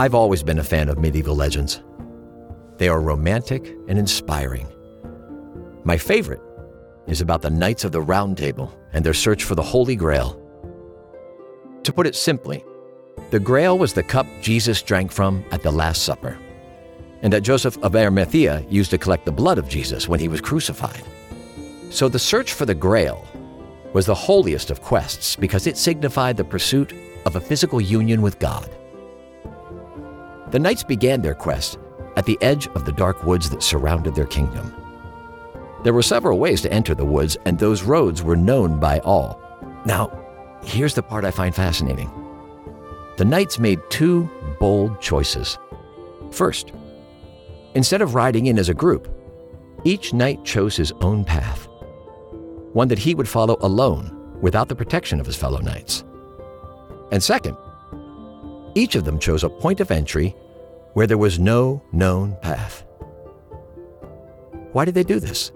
I've always been a fan of medieval legends. They are romantic and inspiring. My favorite is about the Knights of the Round Table and their search for the Holy Grail. To put it simply, the Grail was the cup Jesus drank from at the Last Supper, and that Joseph of Arimathea used to collect the blood of Jesus when he was crucified. So the search for the Grail was the holiest of quests because it signified the pursuit of a physical union with God. The knights began their quest at the edge of the dark woods that surrounded their kingdom. There were several ways to enter the woods, and those roads were known by all. Now, here's the part I find fascinating. The knights made two bold choices. First, instead of riding in as a group, each knight chose his own path, one that he would follow alone without the protection of his fellow knights. And second, each of them chose a point of entry where there was no known path. Why did they do this?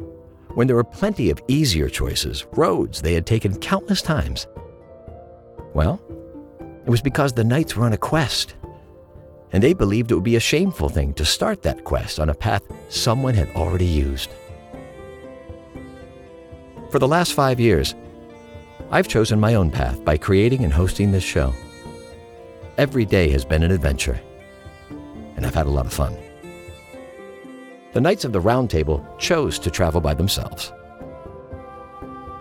When there were plenty of easier choices, roads they had taken countless times. Well, it was because the knights were on a quest, and they believed it would be a shameful thing to start that quest on a path someone had already used. For the last five years, I've chosen my own path by creating and hosting this show. Every day has been an adventure, and I've had a lot of fun. The Knights of the Round Table chose to travel by themselves.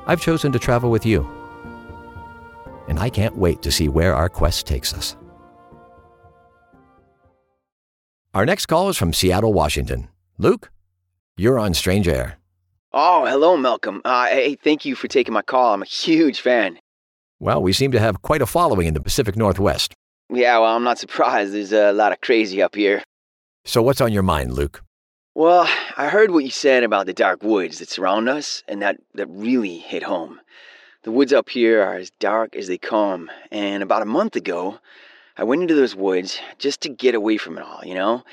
I've chosen to travel with you, and I can't wait to see where our quest takes us. Our next call is from Seattle, Washington. Luke, you're on Strange Air. Oh, hello, Malcolm. Uh, hey, thank you for taking my call. I'm a huge fan. Well, we seem to have quite a following in the Pacific Northwest. Yeah, well, I'm not surprised. There's a lot of crazy up here. So, what's on your mind, Luke? Well, I heard what you said about the dark woods that surround us, and that, that really hit home. The woods up here are as dark as they come, and about a month ago, I went into those woods just to get away from it all, you know?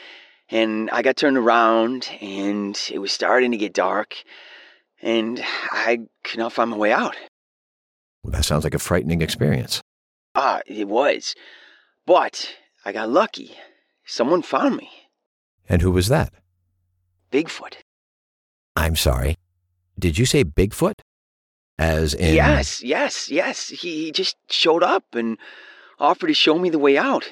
And I got turned around, and it was starting to get dark, and I could not find my way out. Well, that sounds like a frightening experience. Ah, it was. But I got lucky. Someone found me. And who was that? Bigfoot. I'm sorry. Did you say Bigfoot? As in. Yes, yes, yes. He, he just showed up and offered to show me the way out.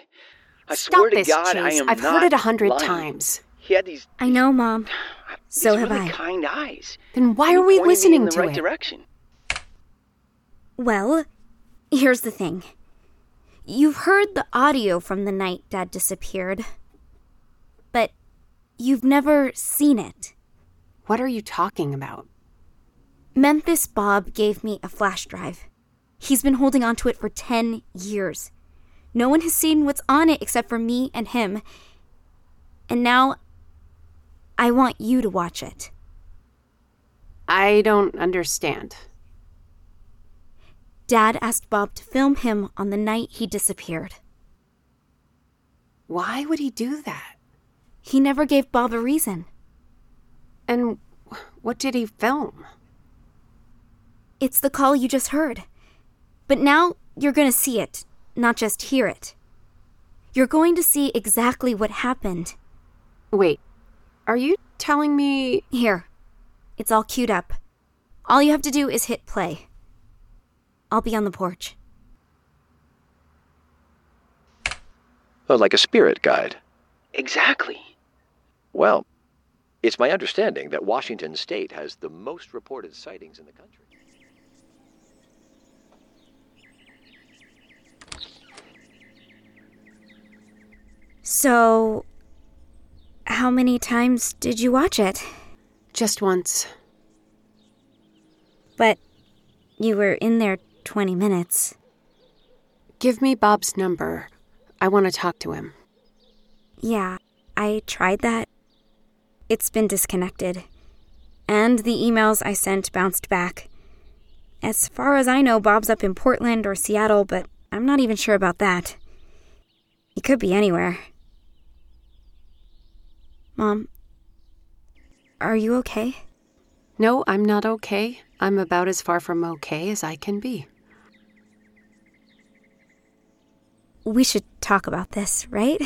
I Stop swear to this, God, Chase. I am I've not heard it a hundred lying. times. He had these. I know, Mom. these So have really I. kind eyes. Then why are we pointed me listening in the to right it? direction? Well, here's the thing. You've heard the audio from the night Dad disappeared, but you've never seen it. What are you talking about? Memphis Bob gave me a flash drive. He's been holding onto it for 10 years. No one has seen what's on it except for me and him. And now I want you to watch it. I don't understand. Dad asked Bob to film him on the night he disappeared. Why would he do that? He never gave Bob a reason. And what did he film? It's the call you just heard. But now you're going to see it, not just hear it. You're going to see exactly what happened. Wait, are you telling me Here, it's all queued up. All you have to do is hit play. I'll be on the porch. Oh, like a spirit guide. Exactly. Well, it's my understanding that Washington State has the most reported sightings in the country. So, how many times did you watch it? just once? But you were in there 20 minutes. Give me Bob's number. I want to talk to him. Yeah, I tried that. It's been disconnected. And the emails I sent bounced back. As far as I know, Bob's up in Portland or Seattle, but I'm not even sure about that. He could be anywhere. Mom, are you okay? No, I'm not okay. I'm about as far from okay as I can be. We should talk about this, right?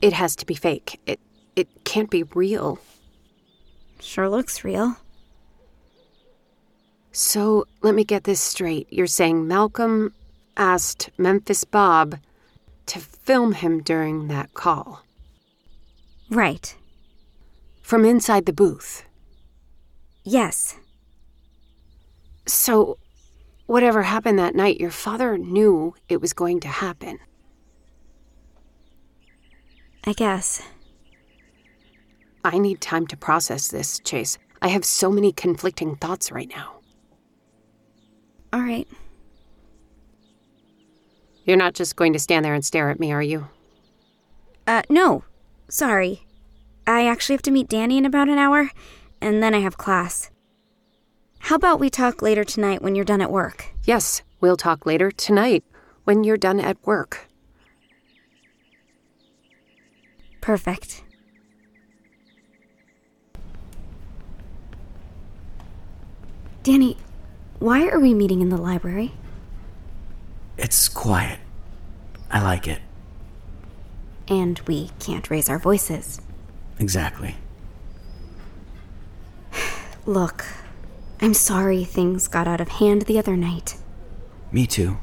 It has to be fake. It it can't be real. Sure looks real. So, let me get this straight. You're saying Malcolm asked Memphis Bob to film him during that call Right. from inside the booth. Yes. So, whatever happened that night, your father knew it was going to happen. I guess. I need time to process this, Chase. I have so many conflicting thoughts right now. All right. You're not just going to stand there and stare at me, are you? Uh, no. Sorry. I actually have to meet Danny in about an hour, and then I have class. How about we talk later tonight when you're done at work? Yes, we'll talk later tonight when you're done at work. Perfect. Danny, why are we meeting in the library? It's quiet. I like it. And we can't raise our voices. Exactly. Look, I'm sorry things got out of hand the other night. Me too.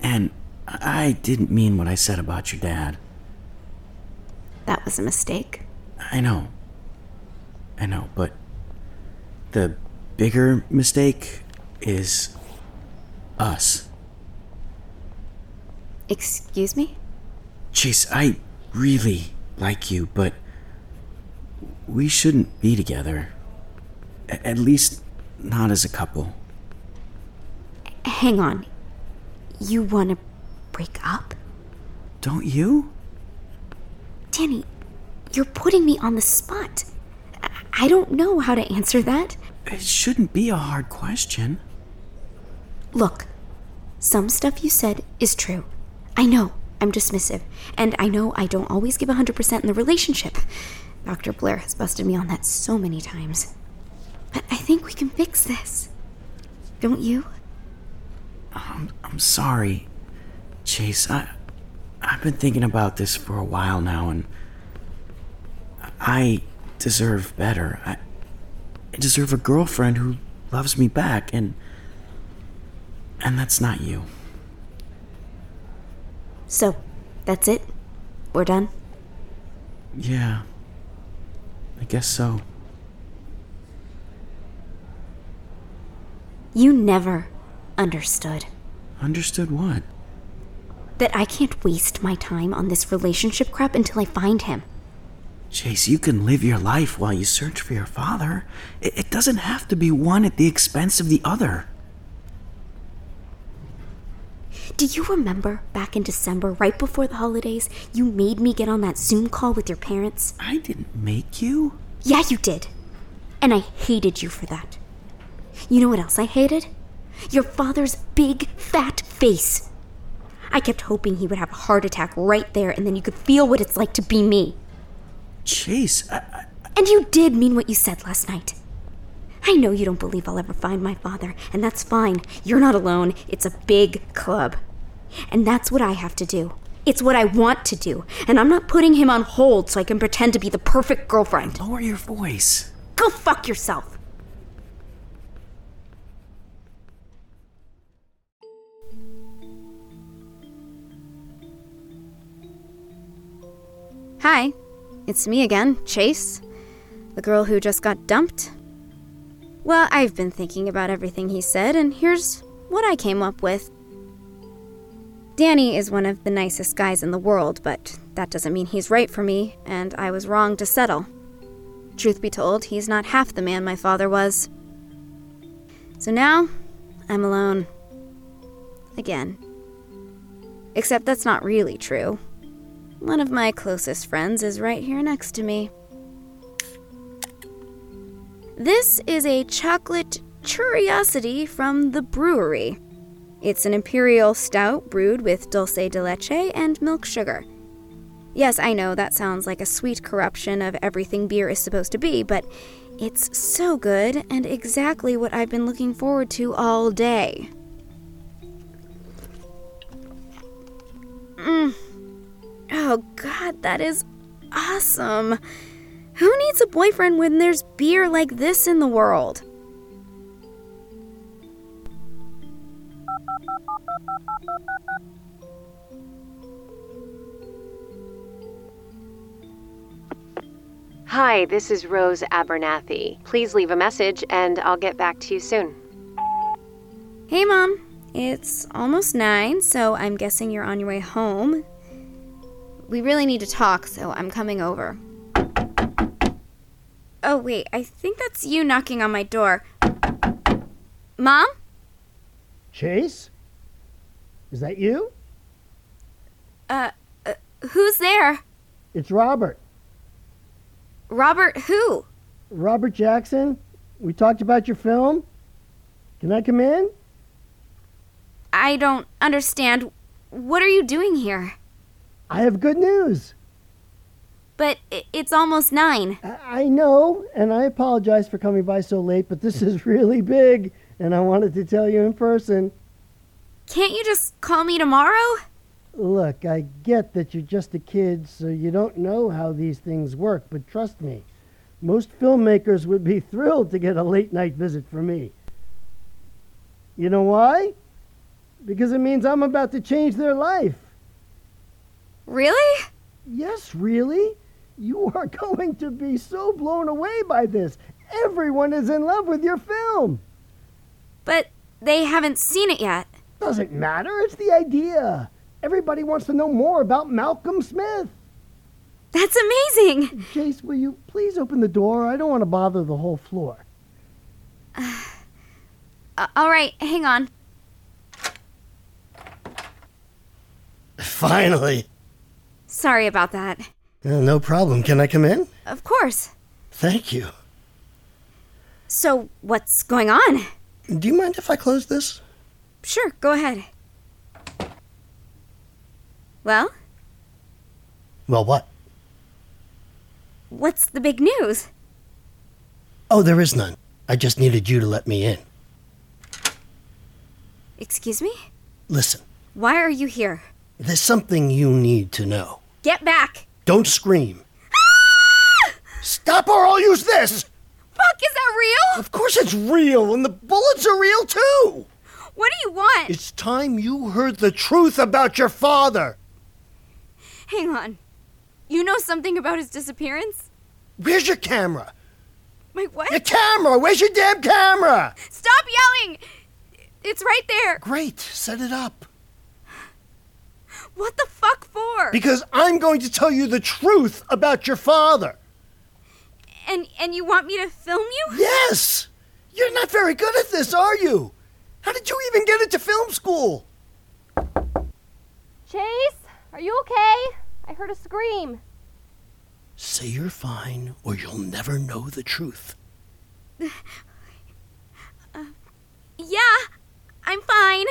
And I didn't mean what I said about your dad. That was a mistake. I know. I know, but the bigger mistake is us. Excuse me? Chase, I really like you, but we shouldn't be together. A- at least, not as a couple. Hang on. You want to break up? Don't you? Danny, you're putting me on the spot. I- don't know how to answer that. It shouldn't be a hard question. Look, some stuff you said is true. I know I'm dismissive, and I know I don't always give 100% in the relationship. Dr. Blair has busted me on that so many times. But I think we can fix this. Don't you? Um, I'm sorry, Chase. I I've been thinking about this for a while now, and I deserve better. I, I deserve a girlfriend who loves me back, and and that's not you. So, that's it? We're done? Yeah, I guess so. You never understood Understood what? that I can't waste my time on this relationship crap until I find him. Chase, you can live your life while you search for your father. It, it doesn't have to be one at the expense of the other. Do you remember back in December, right before the holidays, you made me get on that Zoom call with your parents? I didn't make you. Yeah, you did. And I hated you for that. You know what else I hated? Your father's big, fat face. I kept hoping he would have a heart attack right there, and then you could feel what it's like to be me. Chase, I, I, And you did mean what you said last night. I know you don't believe I'll ever find my father, and that's fine. You're not alone. It's a big club. And that's what I have to do. It's what I want to do. And I'm not putting him on hold so I can pretend to be the perfect girlfriend. lower your voice. Go fuck yourself. Hi, it's me again, Chase, the girl who just got dumped. Well, I've been thinking about everything he said, and here's what I came up with. Danny is one of the nicest guys in the world, but that doesn't mean he's right for me, and I was wrong to settle. Truth be told, he's not half the man my father was. So now, I'm alone. Again. Except that's not really true. One of my closest friends is right here next to me. This is a chocolate curiosity from the brewery. It's an imperial stout brewed with dulce de leche and milk sugar. Yes, I know that sounds like a sweet corruption of everything beer is supposed to be, but it's so good and exactly what I've been looking forward to all day. Mmm. Oh god, that is awesome. Who needs a boyfriend when there's beer like this in the world? Hi, this is Rose Abernathy. Please leave a message and I'll get back to you soon. Hey, Mom. It's almost nine, so I'm guessing you're on your way home. We really need to talk, so I'm coming over. Oh, wait, I think that's you knocking on my door. Mom? Chase? Is that you? Uh, uh, who's there? It's Robert. Robert who? Robert Jackson. We talked about your film. Can I come in? I don't understand. What are you doing here? I have good news. But it's almost nine. I know, and I apologize for coming by so late, but this is really big, and I wanted to tell you in person. Can't you just call me tomorrow? Look, I get that you're just a kid, so you don't know how these things work, but trust me, most filmmakers would be thrilled to get a late night visit from me. You know why? Because it means I'm about to change their life. Really? Yes, really? You are going to be so blown away by this. Everyone is in love with your film. But they haven't seen it yet. Doesn't matter, it's the idea. Everybody wants to know more about Malcolm Smith. That's amazing! Chase, will you please open the door? I don't want to bother the whole floor. Uh, all right, hang on. Finally. Sorry about that. Uh, no problem. Can I come in? Of course. Thank you. So, what's going on? Do you mind if I close this? Sure, go ahead. Well, Well, what? what's the big news? Oh, there is none. I just needed you to let me in. Excuse me? Listen, Why are you here? there's something you need to know. Get back! Don't scream. Ah! Stop or I'll use this! Fuck, is that real? Of course it's real, and the bullets are real too! What do you want? It's time you heard the truth about your father! Hang on. You know something about his disappearance? Where's your camera? My what? Your camera! Where's your damn camera? Stop yelling! It's right there. Great, set it up. What the fuck for? Because I'm going to tell you the truth about your father. and and you want me to film you? Yes! You're not very good at this, are you? How did you even get into film school? Chase, are you okay? I heard a scream. Say you're fine, or you'll never know the truth. Uh, yeah, I'm fine.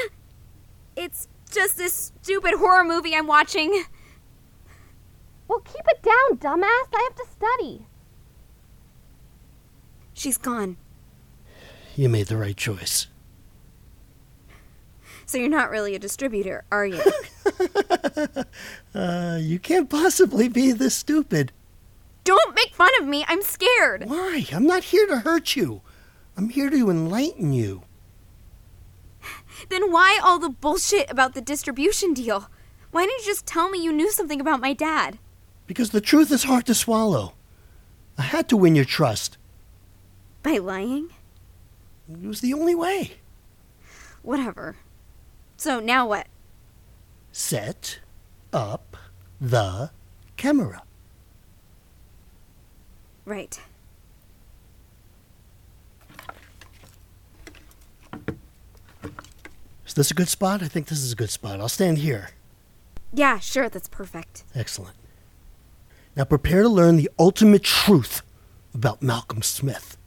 It's just this stupid horror movie I'm watching. Well, keep it down, dumbass. I have to study. She's gone. You made the right choice. So you're not really a distributor, are you? Uh, you can't possibly be this stupid. Don't make fun of me. I'm scared. Why? I'm not here to hurt you. I'm here to enlighten you. Then why all the bullshit about the distribution deal? Why didn't you just tell me you knew something about my dad? Because the truth is hard to swallow. I had to win your trust. By lying? It was the only way. Whatever. So now what? Set up the camera. Right. Is this is a good spot? I think this is a good spot. I'll stand here. Yeah, sure, that's perfect. Excellent. Now prepare to learn the ultimate truth about Malcolm Smith.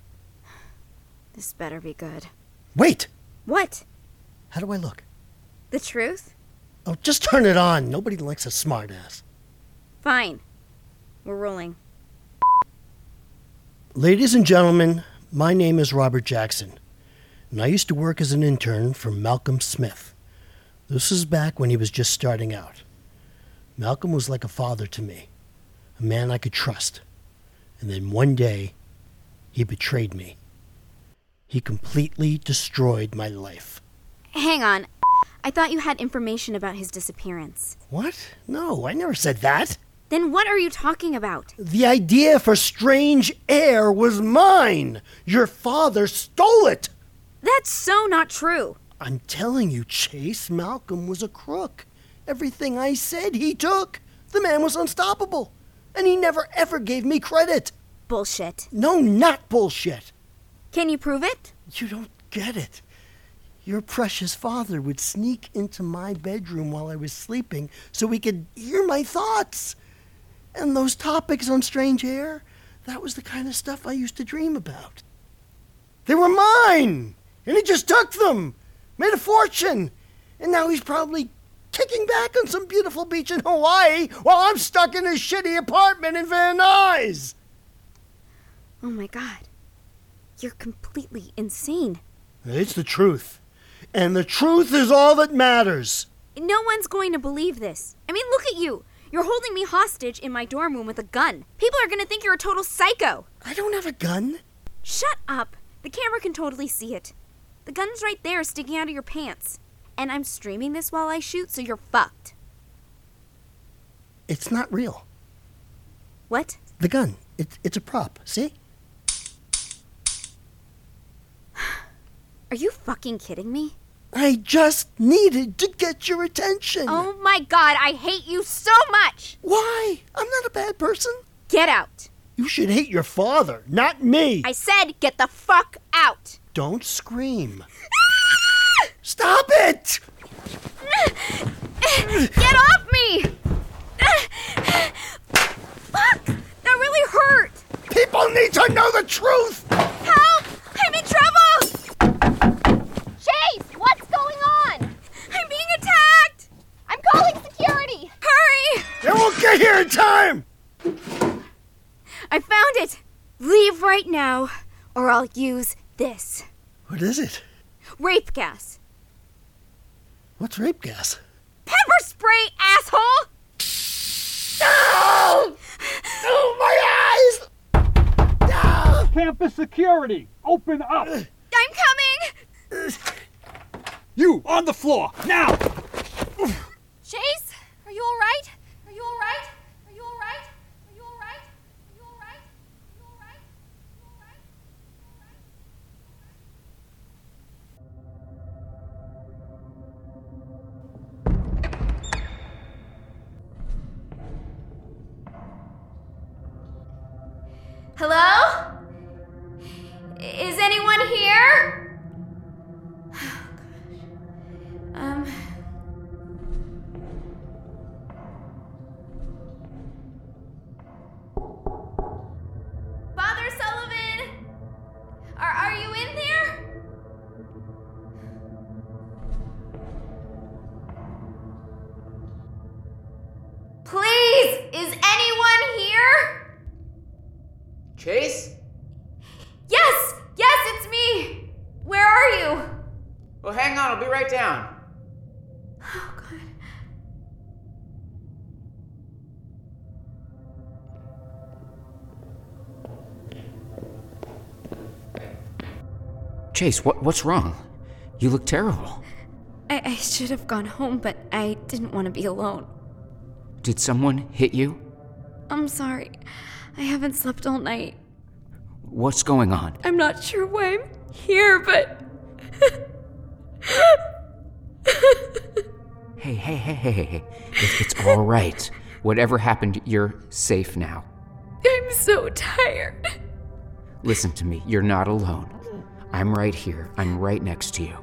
This better be good. Wait! What? How do I look? The truth? Oh, just turn it on. Nobody likes a smartass. Fine. We're rolling. Ladies and gentlemen, my name is Robert Jackson, and I used to work as an intern for Malcolm Smith. This was back when he was just starting out. Malcolm was like a father to me. a man I could trust. And then one day, he betrayed me. He completely destroyed my life. Hang on. I thought you had information about his disappearance. What? No, I never said that. Then what are you talking about? The idea for strange air was mine. Your father stole it. That's so not true. I'm telling you, Chase, Malcolm was a crook. Everything I said, he took. The man was unstoppable. And he never ever gave me credit. Bullshit. No, not bullshit. Can you prove it? You don't get it. Your precious father would sneak into my bedroom while I was sleeping so he could hear my thoughts. And those topics on strange air, that was the kind of stuff I used to dream about. They were mine! And he just took them! Made a fortune! And now he's probably kicking back on some beautiful beach in Hawaii while I'm stuck in a shitty apartment in Van Nuys! Oh my god. You're completely insane. It's the truth. And the truth is all that matters. No one's going to believe this. I mean, look at you. You're holding me hostage in my dorm room with a gun. People are going to think you're a total psycho. I don't have a gun. Shut up. The camera can totally see it. The gun's right there sticking out of your pants. And I'm streaming this while I shoot, so you're fucked. It's not real. What? The gun. It, it's a prop. See? Are you fucking kidding me? I just needed to get your attention. Oh my god, I hate you so much! Why? I'm not a bad person. Get out! You should hate your father, not me. I said get the fuck out! Don't scream. Stop it! Get off me! Fuck! That really hurt! People need to know the truth! Help! I'm in trouble! Chase, what's going on? I'm being attacked! I'm calling security. Hurry! They won't get here in time! I found it! Leave right now, or I'll use this. What is it? Rape gas. What's rape gas? Pepper spray, asshole! No! Oh, my eyes! No! Campus security, open up! I'm coming! You on the floor now! Chase, what, what's wrong? You look terrible. I, I should have gone home, but I didn't want to be alone. Did someone hit you? I'm sorry. I haven't slept all night. What's going on? I'm not sure why I'm here, but. Hey, hey, hey, hey, hey, hey. It's, it's all right. Whatever happened, you're safe now. I'm so tired. Listen to me, you're not alone. I'm right here. I'm right next to you.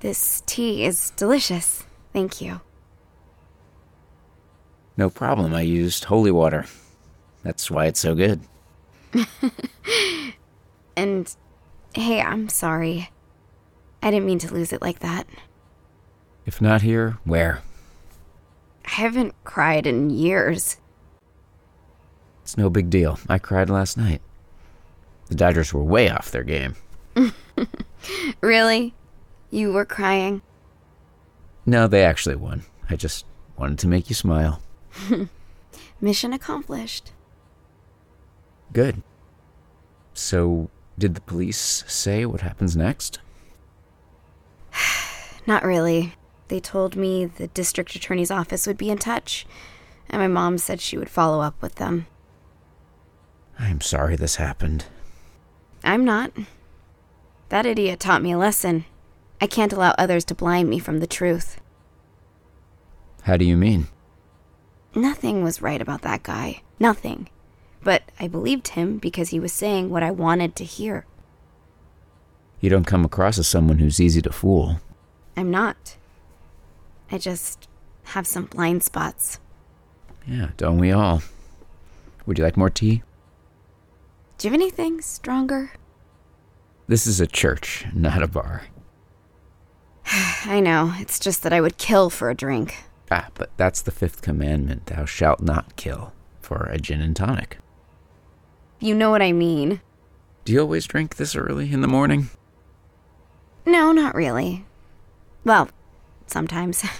This tea is delicious. Thank you. No problem. I used holy water. That's why it's so good. And hey, I'm sorry. I didn't mean to lose it like that. If not here, where? I haven't cried in years. It's no big deal. I cried last night. The Dodgers were way off their game. really? You were crying? No, they actually won. I just wanted to make you smile. Mission accomplished. Good. So, did the police say what happens next? Not really. They told me the district attorney's office would be in touch, and my mom said she would follow up with them. I'm sorry this happened. I'm not. That idiot taught me a lesson. I can't allow others to blind me from the truth. How do you mean? Nothing was right about that guy. Nothing. But I believed him because he was saying what I wanted to hear. You don't come across as someone who's easy to fool. I'm not. I just have some blind spots. Yeah, don't we all? Would you like more tea? Do you have anything stronger? This is a church, not a bar. I know, it's just that I would kill for a drink. Ah, but that's the fifth commandment thou shalt not kill for a gin and tonic. You know what I mean. Do you always drink this early in the morning? No, not really. Well, sometimes.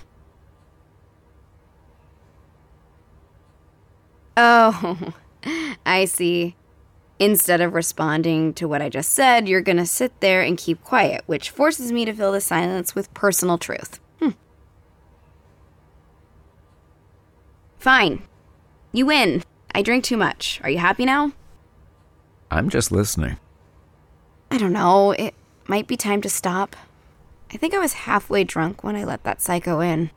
oh, I see. Instead of responding to what I just said, you're gonna sit there and keep quiet, which forces me to fill the silence with personal truth. Hmm. Fine. You win. I drink too much. Are you happy now? I'm just listening. I don't know. It might be time to stop. I think I was halfway drunk when I let that psycho in.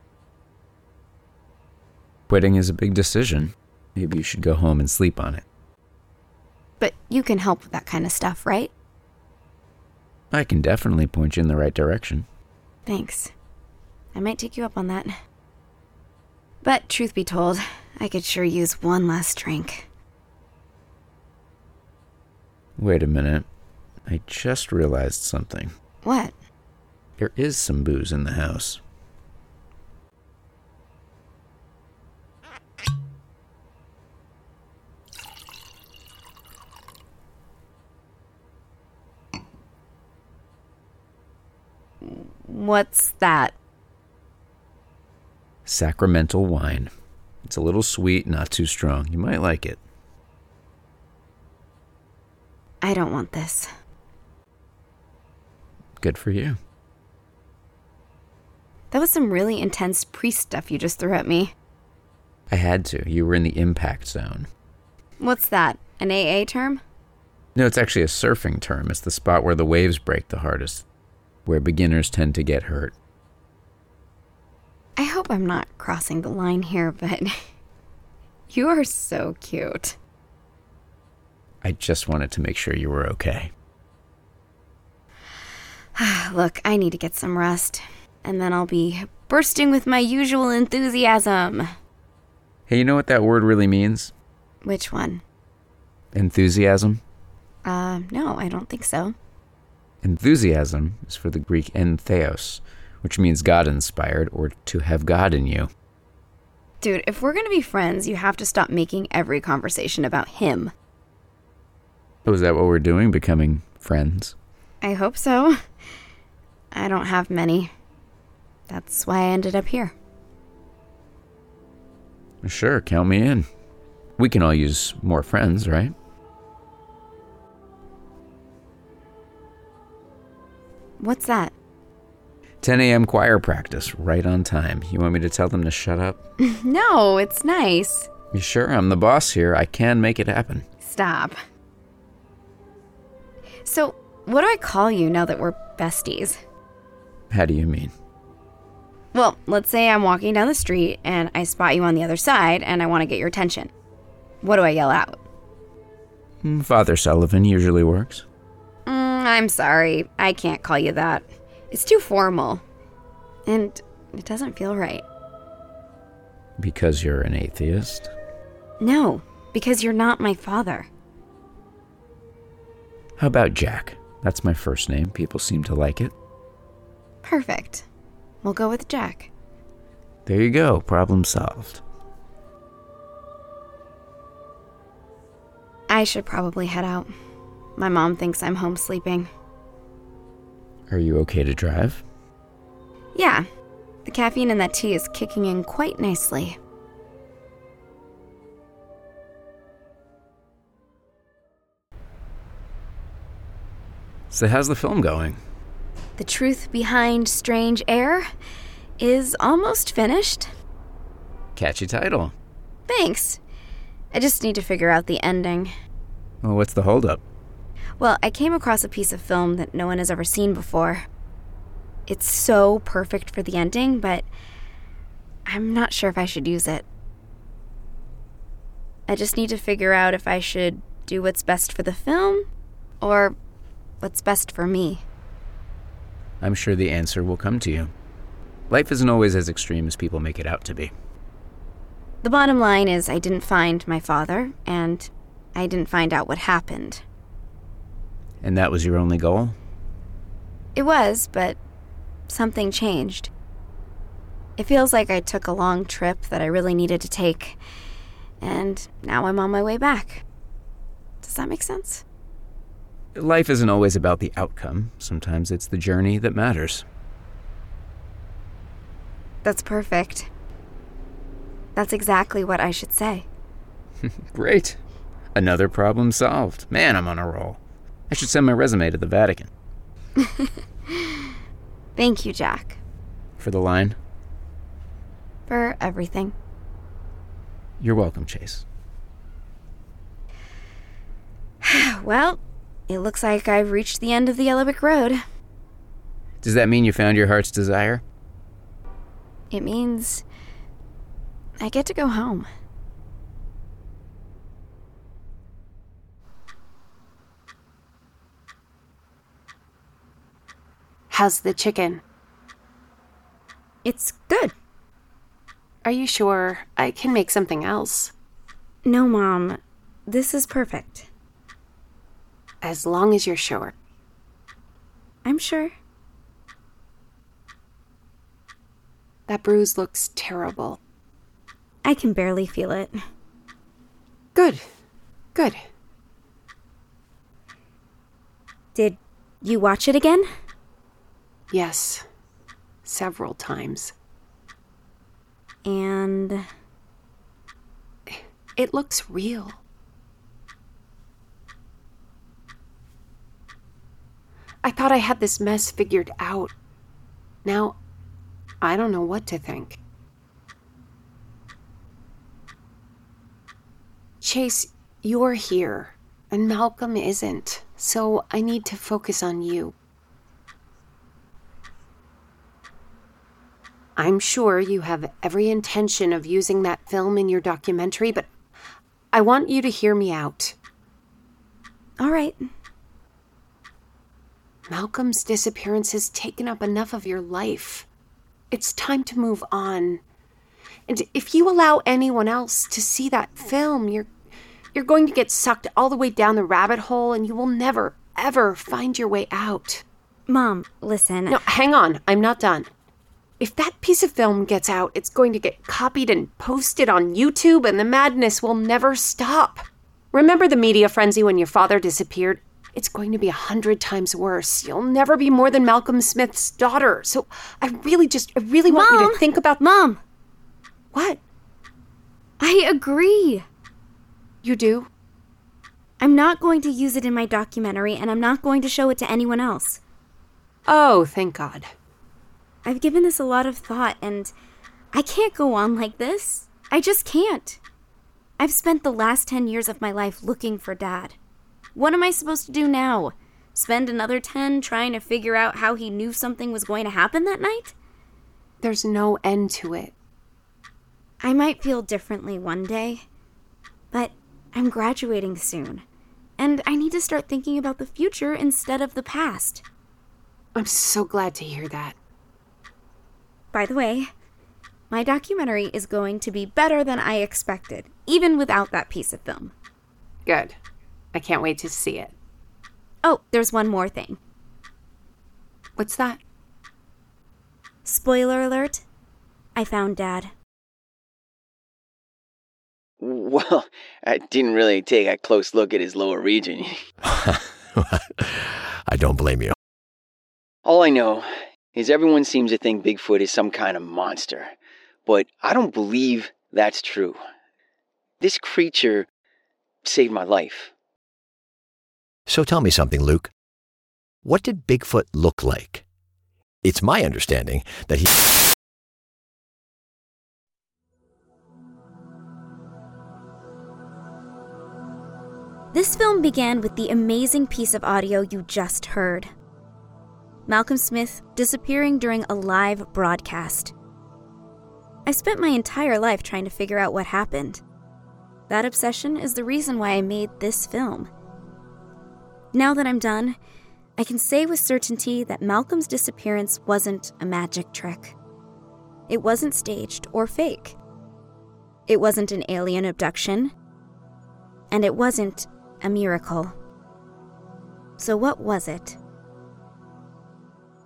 Quitting is a big decision. Maybe you should go home and sleep on it. But you can help with that kind of stuff, right? I can definitely point you in the right direction. Thanks. I might take you up on that. But truth be told, I could sure use one last drink. Wait a minute. I just realized something. What? There is some booze in the house. What's that? Sacramental wine. It's a little sweet, not too strong. You might like it. I don't want this. Good for you. That was some really intense priest stuff you just threw at me. I had to. You were in the impact zone. What's that? An AA term? No, it's actually a surfing term. It's the spot where the waves break the hardest, where beginners tend to get hurt. I hope I'm not crossing the line here, but you are so cute. I just wanted to make sure you were okay. Look, I need to get some rest, and then I'll be bursting with my usual enthusiasm. Hey, you know what that word really means? Which one? Enthusiasm? Uh, no, I don't think so. Enthusiasm is for the Greek entheos, which means God inspired or to have God in you. Dude, if we're gonna be friends, you have to stop making every conversation about him. Oh, is that what we're doing? Becoming friends? I hope so. I don't have many. That's why I ended up here. Sure, count me in. We can all use more friends, right? What's that? 10 a.m. choir practice, right on time. You want me to tell them to shut up? no, it's nice. You sure? I'm the boss here. I can make it happen. Stop. So, what do I call you now that we're besties? How do you mean? Well, let's say I'm walking down the street and I spot you on the other side and I want to get your attention. What do I yell out? Mm, Father Sullivan usually works. Mm, I'm sorry. I can't call you that. It's too formal. And it doesn't feel right. Because you're an atheist? No, because you're not my father. How about Jack? That's my first name. People seem to like it. Perfect. We'll go with Jack. There you go. Problem solved. I should probably head out. My mom thinks I'm home sleeping. Are you okay to drive? Yeah, the caffeine in that tea is kicking in quite nicely. So, how's the film going? The truth behind Strange Air is almost finished. Catchy title. Thanks. I just need to figure out the ending. Well, what's the holdup? Well, I came across a piece of film that no one has ever seen before. It's so perfect for the ending, but I'm not sure if I should use it. I just need to figure out if I should do what's best for the film or what's best for me. I'm sure the answer will come to you. Life isn't always as extreme as people make it out to be. The bottom line is, I didn't find my father, and I didn't find out what happened. And that was your only goal? It was, but something changed. It feels like I took a long trip that I really needed to take, and now I'm on my way back. Does that make sense? Life isn't always about the outcome, sometimes it's the journey that matters. That's perfect. That's exactly what I should say. Great. Another problem solved. Man, I'm on a roll. I should send my resume to the Vatican. Thank you, Jack, For the line? for everything. You're welcome, Chase. Well, it looks like I've reached the end of the Yellow Brick Road. Does that mean you found your heart's desire? It means I get to go home. How's the chicken? It's good. Are you sure I can make something else? No, Mom. This is perfect. As long as you're sure. I'm sure. That bruise looks terrible. I can barely feel it. Good. Good. Did you watch it again? Yes. Several times. And It looks real. I thought I had this mess figured out. Now, I don't know what to think. Chase, you're here, and Malcolm isn't, so I need to focus on you. I'm sure you have every intention of using that film in your documentary, but I want you to hear me out. all right. Malcolm's disappearance has taken up enough of your life. It's time to move on. And if you allow anyone else to see that film, you're you're going to get sucked all the way down the rabbit hole and you will never ever find your way out. Mom, listen. No, hang on. I'm not done. If that piece of film gets out, it's going to get copied and posted on YouTube and the madness will never stop. Remember the media frenzy when your father disappeared? It's going to be a hundred times worse. You'll never be more than Malcolm Smith's daughter. So I really just, I really want you to think about. Mom, What? I agree. You do? I'm not going to use it in my documentary, and I'm not going to show it to anyone else. Oh, thank God. I've given this a lot of thought, and I can't go on like this. I just can't. I've spent the last 10 years of my life looking for Dad. What am I supposed to do now? Spend another 10 trying to figure out how he knew something was going to happen that night? There's no end to it. I might feel differently one day, but I'm graduating soon, and I need to start thinking about the future instead of the past. I'm so glad to hear that. By the way, my documentary is going to be better than I expected, even without that piece of film. Good. I can't wait to see it. Oh, there's one more thing. What's that? Spoiler alert I found Dad. Well, I didn't really take a close look at his lower region. I don't blame you. All I know is everyone seems to think Bigfoot is some kind of monster, but I don't believe that's true. This creature saved my life. So tell me something, Luke. What did Bigfoot look like? It's my understanding that he. This film began with the amazing piece of audio you just heard Malcolm Smith disappearing during a live broadcast. I spent my entire life trying to figure out what happened. That obsession is the reason why I made this film. Now that I'm done, I can say with certainty that Malcolm's disappearance wasn't a magic trick. It wasn't staged or fake. It wasn't an alien abduction. And it wasn't a miracle. So, what was it?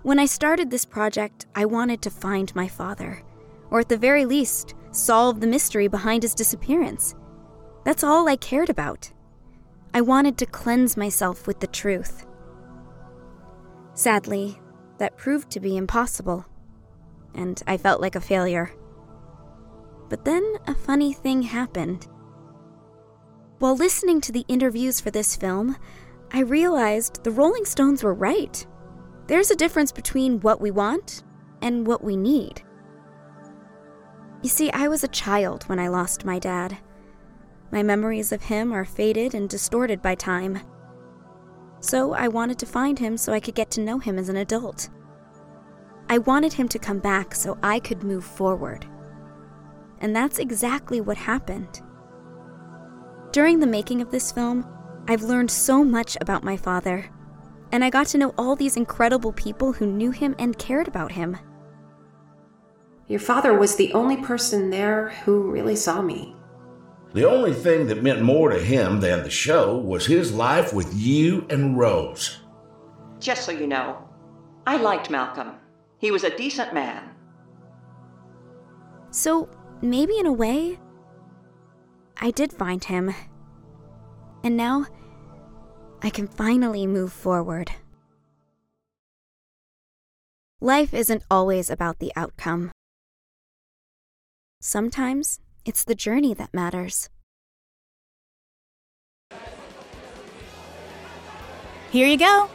When I started this project, I wanted to find my father, or at the very least, solve the mystery behind his disappearance. That's all I cared about. I wanted to cleanse myself with the truth. Sadly, that proved to be impossible, and I felt like a failure. But then a funny thing happened. While listening to the interviews for this film, I realized the Rolling Stones were right. There's a difference between what we want and what we need. You see, I was a child when I lost my dad. My memories of him are faded and distorted by time. So I wanted to find him so I could get to know him as an adult. I wanted him to come back so I could move forward. And that's exactly what happened. During the making of this film, I've learned so much about my father, and I got to know all these incredible people who knew him and cared about him. Your father was the only person there who really saw me. The only thing that meant more to him than the show was his life with you and Rose. Just so you know, I liked Malcolm. He was a decent man. So, maybe in a way, I did find him. And now, I can finally move forward. Life isn't always about the outcome. Sometimes it's the journey that matters. Here you go.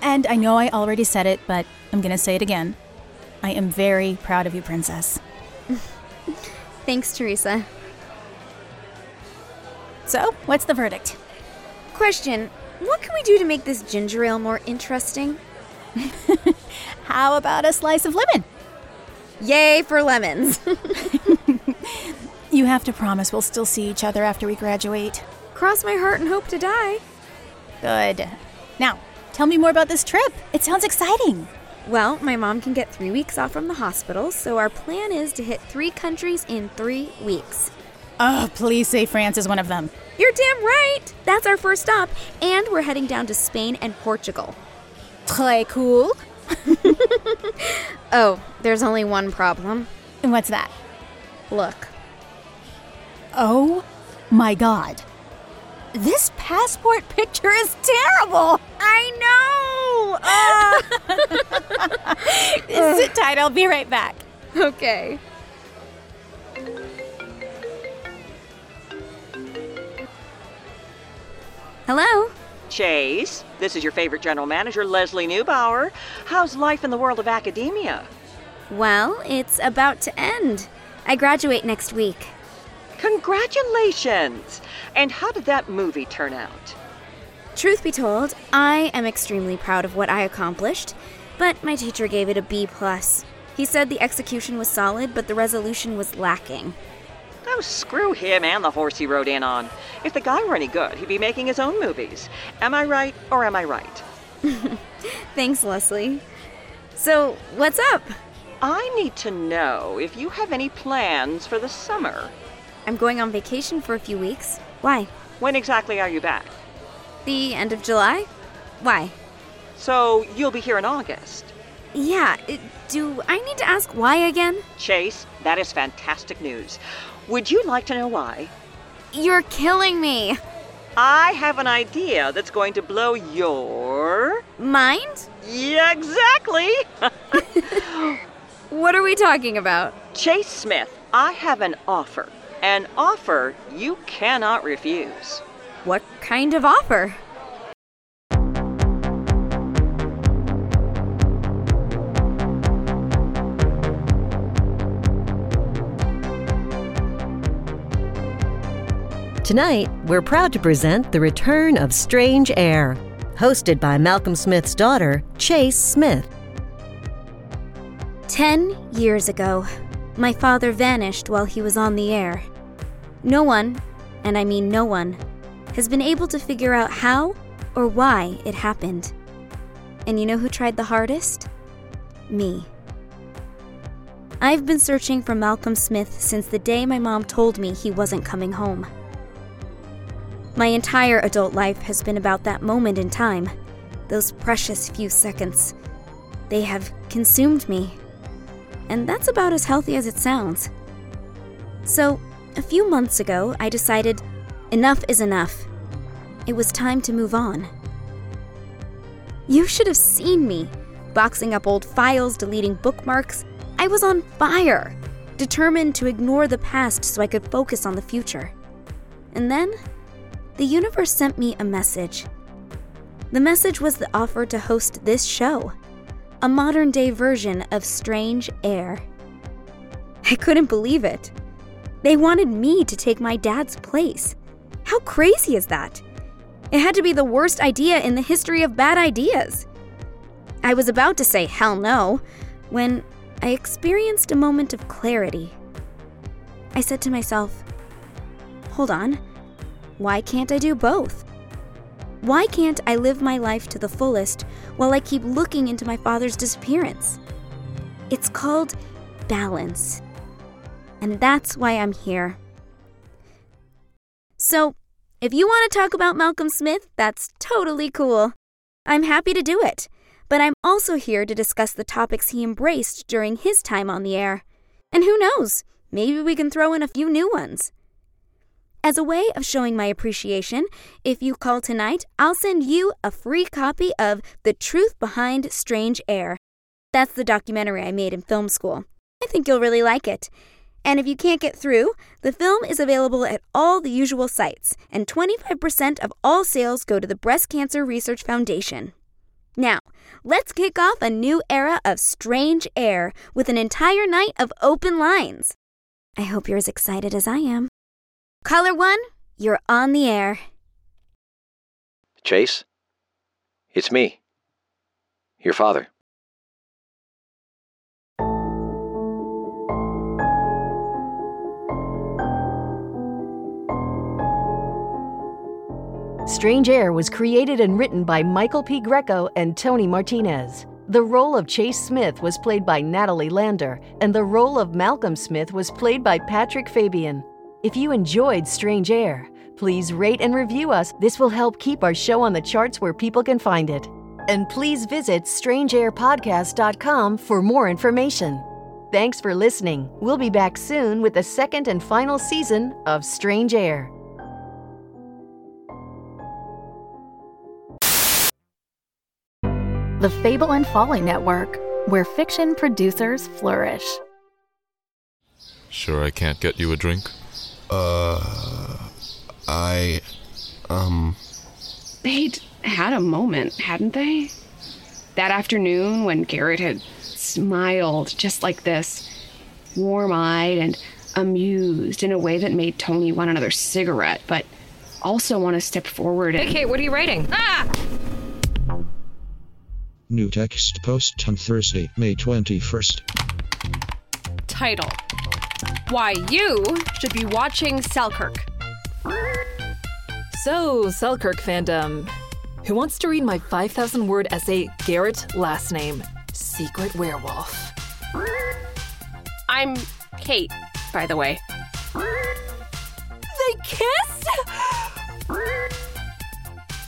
And I know I already said it, but I'm going to say it again. I am very proud of you, Princess. Thanks, Teresa. So, what's the verdict? Question What can we do to make this ginger ale more interesting? How about a slice of lemon? Yay for lemons! you have to promise we'll still see each other after we graduate. Cross my heart and hope to die. Good. Now, tell me more about this trip. It sounds exciting. Well, my mom can get three weeks off from the hospital, so our plan is to hit three countries in three weeks. Oh, please say France is one of them. You're damn right! That's our first stop, and we're heading down to Spain and Portugal. Très cool. oh, there's only one problem. And what's that? Look. Oh my god. This passport picture is terrible. I know. Uh. Sit tight. I'll be right back. Okay. Hello. Chase, this is your favorite general manager, Leslie Neubauer. How's life in the world of academia? Well, it's about to end. I graduate next week. Congratulations! And how did that movie turn out? Truth be told, I am extremely proud of what I accomplished, but my teacher gave it a B plus. He said the execution was solid, but the resolution was lacking. Oh, screw him and the horse he rode in on. If the guy were any good, he'd be making his own movies. Am I right or am I right? Thanks, Leslie. So, what's up? I need to know if you have any plans for the summer. I'm going on vacation for a few weeks. Why? When exactly are you back? The end of July? Why? So, you'll be here in August? Yeah, do I need to ask why again? Chase, that is fantastic news. Would you like to know why? You're killing me. I have an idea that's going to blow your. Mind? Yeah, exactly! What are we talking about? Chase Smith, I have an offer. An offer you cannot refuse. What kind of offer? Tonight, we're proud to present The Return of Strange Air, hosted by Malcolm Smith's daughter, Chase Smith. Ten years ago, my father vanished while he was on the air. No one, and I mean no one, has been able to figure out how or why it happened. And you know who tried the hardest? Me. I've been searching for Malcolm Smith since the day my mom told me he wasn't coming home. My entire adult life has been about that moment in time, those precious few seconds. They have consumed me. And that's about as healthy as it sounds. So, a few months ago, I decided enough is enough. It was time to move on. You should have seen me boxing up old files, deleting bookmarks. I was on fire, determined to ignore the past so I could focus on the future. And then the universe sent me a message. The message was the offer to host this show, a modern day version of Strange Air. I couldn't believe it. They wanted me to take my dad's place. How crazy is that? It had to be the worst idea in the history of bad ideas. I was about to say hell no when I experienced a moment of clarity. I said to myself, hold on. Why can't I do both? Why can't I live my life to the fullest while I keep looking into my father's disappearance? It's called balance. And that's why I'm here. So, if you want to talk about Malcolm Smith, that's totally cool. I'm happy to do it. But I'm also here to discuss the topics he embraced during his time on the air. And who knows, maybe we can throw in a few new ones. As a way of showing my appreciation, if you call tonight, I'll send you a free copy of The Truth Behind Strange Air. That's the documentary I made in film school. I think you'll really like it. And if you can't get through, the film is available at all the usual sites, and 25% of all sales go to the Breast Cancer Research Foundation. Now, let's kick off a new era of strange air with an entire night of open lines. I hope you're as excited as I am. Caller 1, you're on the air. Chase? It's me. Your father. Strange Air was created and written by Michael P. Greco and Tony Martinez. The role of Chase Smith was played by Natalie Lander, and the role of Malcolm Smith was played by Patrick Fabian. If you enjoyed Strange Air, please rate and review us. This will help keep our show on the charts where people can find it. And please visit strangeairpodcast.com for more information. Thanks for listening. We'll be back soon with the second and final season of Strange Air. The Fable and Folly Network, where fiction producers flourish. Sure, I can't get you a drink? Uh, I, um. They'd had a moment, hadn't they? That afternoon when Garrett had smiled just like this, warm eyed and amused in a way that made Tony want another cigarette, but also want to step forward and. Hey, Kate, what are you writing? Ah! New text post on Thursday, May 21st. Title Why You Should Be Watching Selkirk. So, Selkirk fandom. Who wants to read my 5,000 word essay, Garrett Last Name, Secret Werewolf? I'm Kate, by the way. They kissed?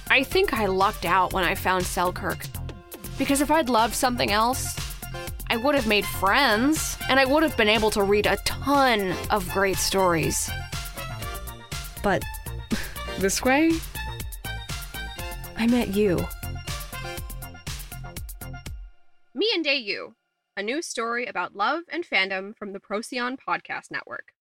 I think I lucked out when I found Selkirk. Because if I'd loved something else, I would have made friends, and I would have been able to read a ton of great stories. But this way, I met you. Me and Day You, a new story about love and fandom from the Procyon Podcast Network.